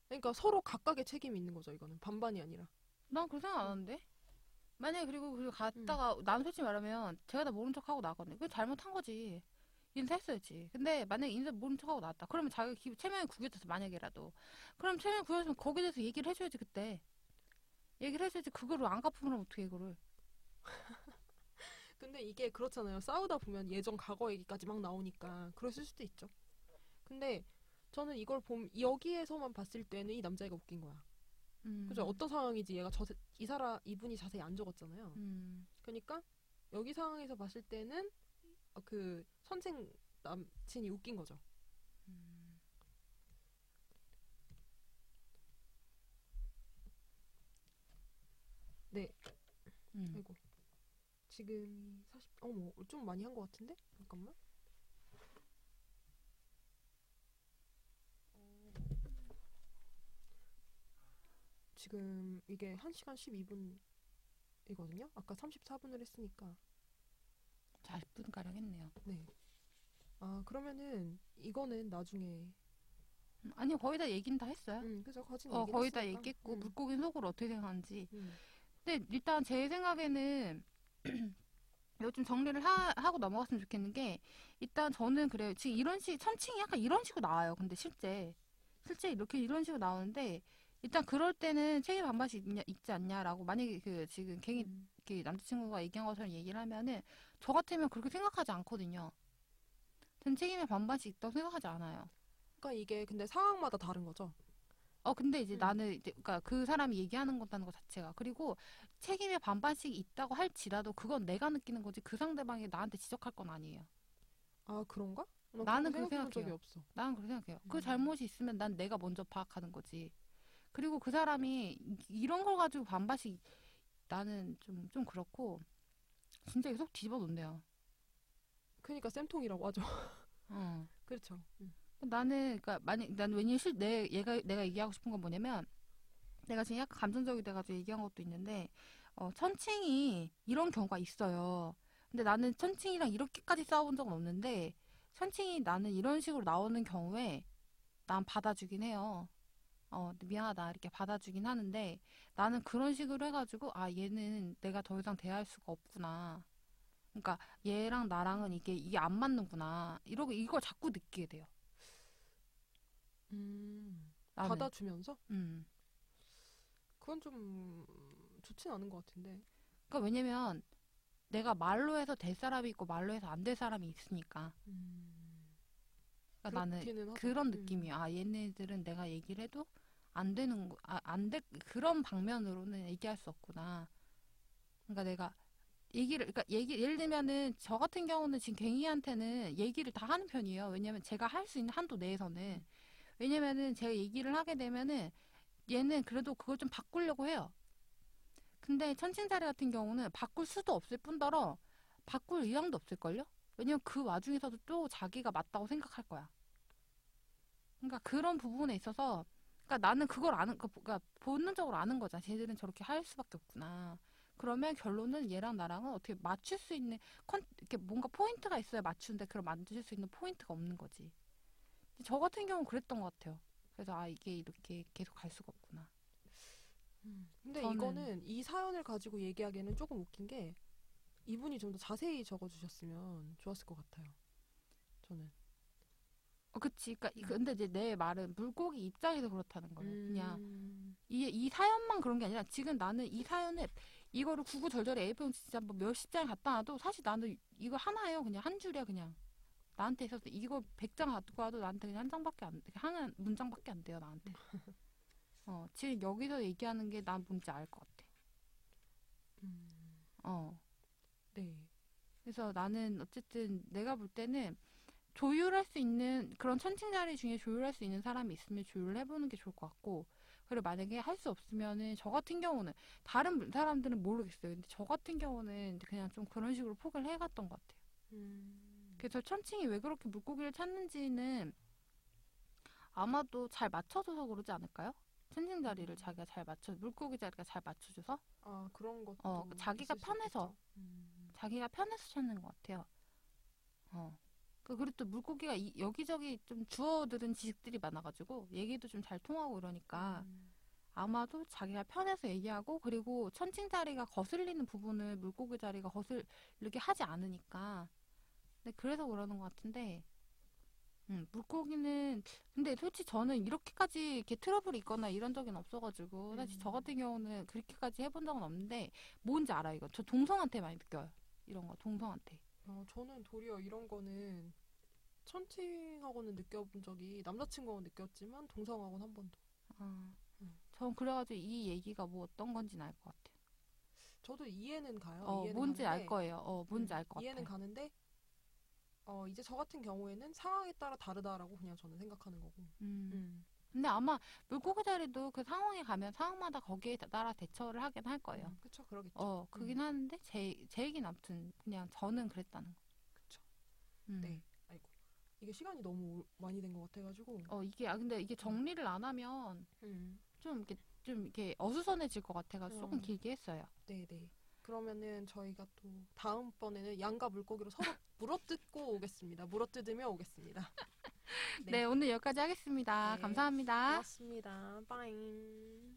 그러니까 서로 각각의 책임이 있는 거죠. 이거는 반반이 아니라. 난 그렇게 생각 안 하는데. 만약에 그리고 그리고 갔다가 난 솔직히 말하면 제가 다 모른 척하고 나거든. 그게 잘못한 거지. 인사했어야지. 근데 만약에 인사 모른 척하고 나왔다. 그러면 자기가 기, 체면이 구겨져서 만약에라도. 그럼 체면이 구겨졌으면 거기에 대해서 얘기를 해줘야지 그때. 얘기를 해줘야지 그거를 안 갚으면 어떻게 이거를. 근데 이게 그렇잖아요. 싸우다 보면 예전 과거 얘기까지 막 나오니까 그랬을 수도 있죠. 근데 저는 이걸 봄 여기에서만 봤을 때는 이 남자애가 웃긴 거야. 음. 그죠? 어떤 상황인지 얘가 저, 이 사람 이분이 자세히 안 적었잖아요. 음. 그러니까 여기 상황에서 봤을 때는 어, 그 선생 남친이 웃긴 거죠. 음. 네. 음. 아이고. 지금이 40 어머 좀 많이 한 것 같은데? 잠깐만. 어. 지금 이게 1시간 12분이거든요. 아까 34분을 했으니까 40분 가량 했네요. 네. 아 그러면은 이거는 나중에 음, 아니 거의 다 얘기는 다 했어요. 음 그죠 거진 어 거의 다 했으니까. 얘기했고 음, 물고기는 속으로 어떻게 생각하는지. 음. 근데 일단 제 생각에는 이거 좀 정리를 하, 하고 넘어갔으면 좋겠는 게 일단 저는 그래요. 지금 이런 식 천칭이 약간 이런 식으로 나와요. 근데 실제 실제 이렇게 이런 식으로 나오는데 일단 그럴 때는 책임 반반씩 있냐, 있지 않냐라고 만약에 그 지금 괜히 음. 이렇게 남자친구가 얘기한 것처럼 얘기를 하면은 저 같으면 그렇게 생각하지 않거든요. 저는 책임이 반반씩 있다고 생각하지 않아요. 그러니까 이게 근데 상황마다 다른 거죠. 어 근데 이제 음. 나는 이제 그러니까 그 사람이 얘기하는 거다는 것 자체가 그리고 책임이 반반씩 있다고 할지라도 그건 내가 느끼는 거지 그 상대방이 나한테 지적할 건 아니에요. 아 그런가? 난 나는 그렇게 생각해요. 없어. 나는 그렇게 생각해요. 그 음. 잘못이 있으면 난 내가 먼저 파악하는 거지. 그리고 그 사람이 이- 이런 걸 가지고 반반씩 나는 좀좀 그렇고 진짜 계속 뒤집어 놓네요. 그러니까 쌤통이라고 하죠. 어. 그렇죠. 음. 나는 그러니까 만약 난 왜냐면 실내 얘가 내가 얘기하고 싶은 건 뭐냐면 내가 지금 약간 감정적이 돼가지고 얘기한 것도 있는데 어 천칭이 이런 경우가 있어요. 근데 나는 천칭이랑 이렇게까지 싸운 적은 없는데 천칭이 나는 이런 식으로 나오는 경우에 난 받아주긴 해요. 어 미안하다 이렇게 받아주긴 하는데 나는 그런 식으로 해가지고 아 얘는 내가 더 이상 대할 수가 없구나. 그러니까 얘랑 나랑은 이게 이게 안 맞는구나. 이러고 이걸 자꾸 느끼게 돼요. 음. 나는. 받아주면서 음. 그건 좀 좋진 않은 것 같은데. 그러니까 왜냐면 내가 말로 해서 될 사람이 있고 말로 해서 안 될 사람이 있으니까. 음. 그러니까 나는. 그런 음. 느낌이야. 아, 얘네들은 내가 얘기를 해도 안 되는 거, 아, 안 돼, 그런 방면으로는 얘기할 수 없구나. 그러니까 내가 얘기를, 그러니까 얘기, 예를 들면은 저 같은 경우는 지금 갱이한테는 얘기를 다 하는 편이에요. 왜냐면 제가 할 수 있는 한도 내에서는. 왜냐면은 제가 얘기를 하게 되면은 얘는 그래도 그걸 좀 바꾸려고 해요. 근데 천칭자리 같은 경우는 바꿀 수도 없을 뿐더러 바꿀 의향도 없을걸요? 왜냐면 그 와중에서도 또 자기가 맞다고 생각할 거야. 그러니까 그런 부분에 있어서 그러니까 나는 그걸 아는 그러니까 본능적으로 아는 거잖아. 쟤들은 저렇게 할 수밖에 없구나. 그러면 결론은 얘랑 나랑은 어떻게 맞출 수 있는 컨 이렇게 뭔가 포인트가 있어야 맞추는데 그걸 맞출 수 있는 포인트가 없는 거지. 저 같은 경우는 그랬던 것 같아요. 그래서 아 이게 이렇게 계속 갈 수가 없구나. 음. 근데 저는- 이거는 이 사연을 가지고 얘기하기에는 조금 웃긴 게 이분이 좀 더 자세히 적어주셨으면 좋았을 것 같아요. 저는. 어, 그치. 그러니까 이- 근데 이제 내 말은 물고기 입장에서 그렇다는 거예요. 그냥 음. 이, 이 사연만 그런 게 아니라 지금 나는 이 사연을 이거를 구구절절에 A4 진짜 뭐 몇십 장 갖다 놔도 사실 나는 이거 하나예요. 그냥 한 줄이야 그냥. 나한테 있어서 이거 100장 갖고 와도 나한테 그냥 한 장밖에 안 돼. 하나 문장밖에 안 돼요 나한테. 어 지금 여기서 얘기하는 게 난 뭔지 알 것 같아. 음. 어 네. 그래서 나는 어쨌든 내가 볼 때는 조율할 수 있는 그런 천칭자리 중에 조율할 수 있는 사람이 있으면 조율을 해보는 게 좋을 것 같고 그리고 만약에 할 수 없으면은 저 같은 경우는 다른 분- 사람들은 모르겠어요. 근데 저 같은 경우는 그냥 좀 그런 식으로 포기를 해갔던 것 같아요. 음. 그래서 천칭이 왜 그렇게 물고기를 찾는지는 아마도 잘 맞춰줘서 그러지 않을까요? 천칭 자리를 자기가 잘 맞춰 물고기 자리가 잘 맞춰줘서 아 그런 것도 어, 자기가 편해서. 있겠죠. 음. 자기가 편해서 찾는 것 같아요. 어. 그- 그리고 또 물고기가 이- 여기저기 좀 주워들은 지식들이 많아가지고 얘기도 좀 잘 통하고 이러니까 음. 아마도 자기가 편해서 얘기하고 그리고 천칭 자리가 거슬리는 부분을 물고기 자리가 거슬리게 하지 않으니까 근데 그래서 그러는 것 같은데 음, 물고기는 근데 솔직히 저는 이렇게까지 이렇게 트러블이 있거나 이런 적은 없어가지고 사실 저 음. 같은 경우는 그렇게까지 해본 적은 없는데 뭔지 알아요 이거 저 동성한테 많이 느껴요 이런 거 동성한테 어, 저는 도리어 이런 거는 천칭하고는 느껴본 적이 남자친구하고 느꼈지만 동성하고는 한 번도. 아, 음. 전 그래가지고 이 얘기가 뭐 어떤 건지는 알 것 같아요 저도 이해는 가요. 어 이해는 뭔지 알 가는데, 거예요 어 뭔지 음, 알것 이해는 같아요 가는데 어 이제 저 같은 경우에는 상황에 따라 다르다라고 그냥 저는 생각하는 거고. 음. 음. 근데 아마 물고기 자리도 그 상황에 가면 상황마다 거기에 따라 대처를 하긴 할 거예요. 음, 그쵸 그러겠죠. 어, 그긴 하는데 제, 제 얘기는 아무튼 그냥 저는 그랬다는 거. 그쵸. 음. 네. 이게 시간이 너무 많이 된 것 같아가지고. 어, 이게, 아, 근데 이게 정리를 안 하면 음. 좀 이렇게, 좀 이렇게 어수선해질 것 같아가지고 조금 어. 길게 했어요. 네네. 그러면은 저희가 또 다음번에는 양과 물고기로 서로 물어뜯고 오겠습니다. 물어뜯으며 오겠습니다. 네, 네. 오늘 여기까지 하겠습니다. 네. 감사합니다. 고맙습니다. 빠잉.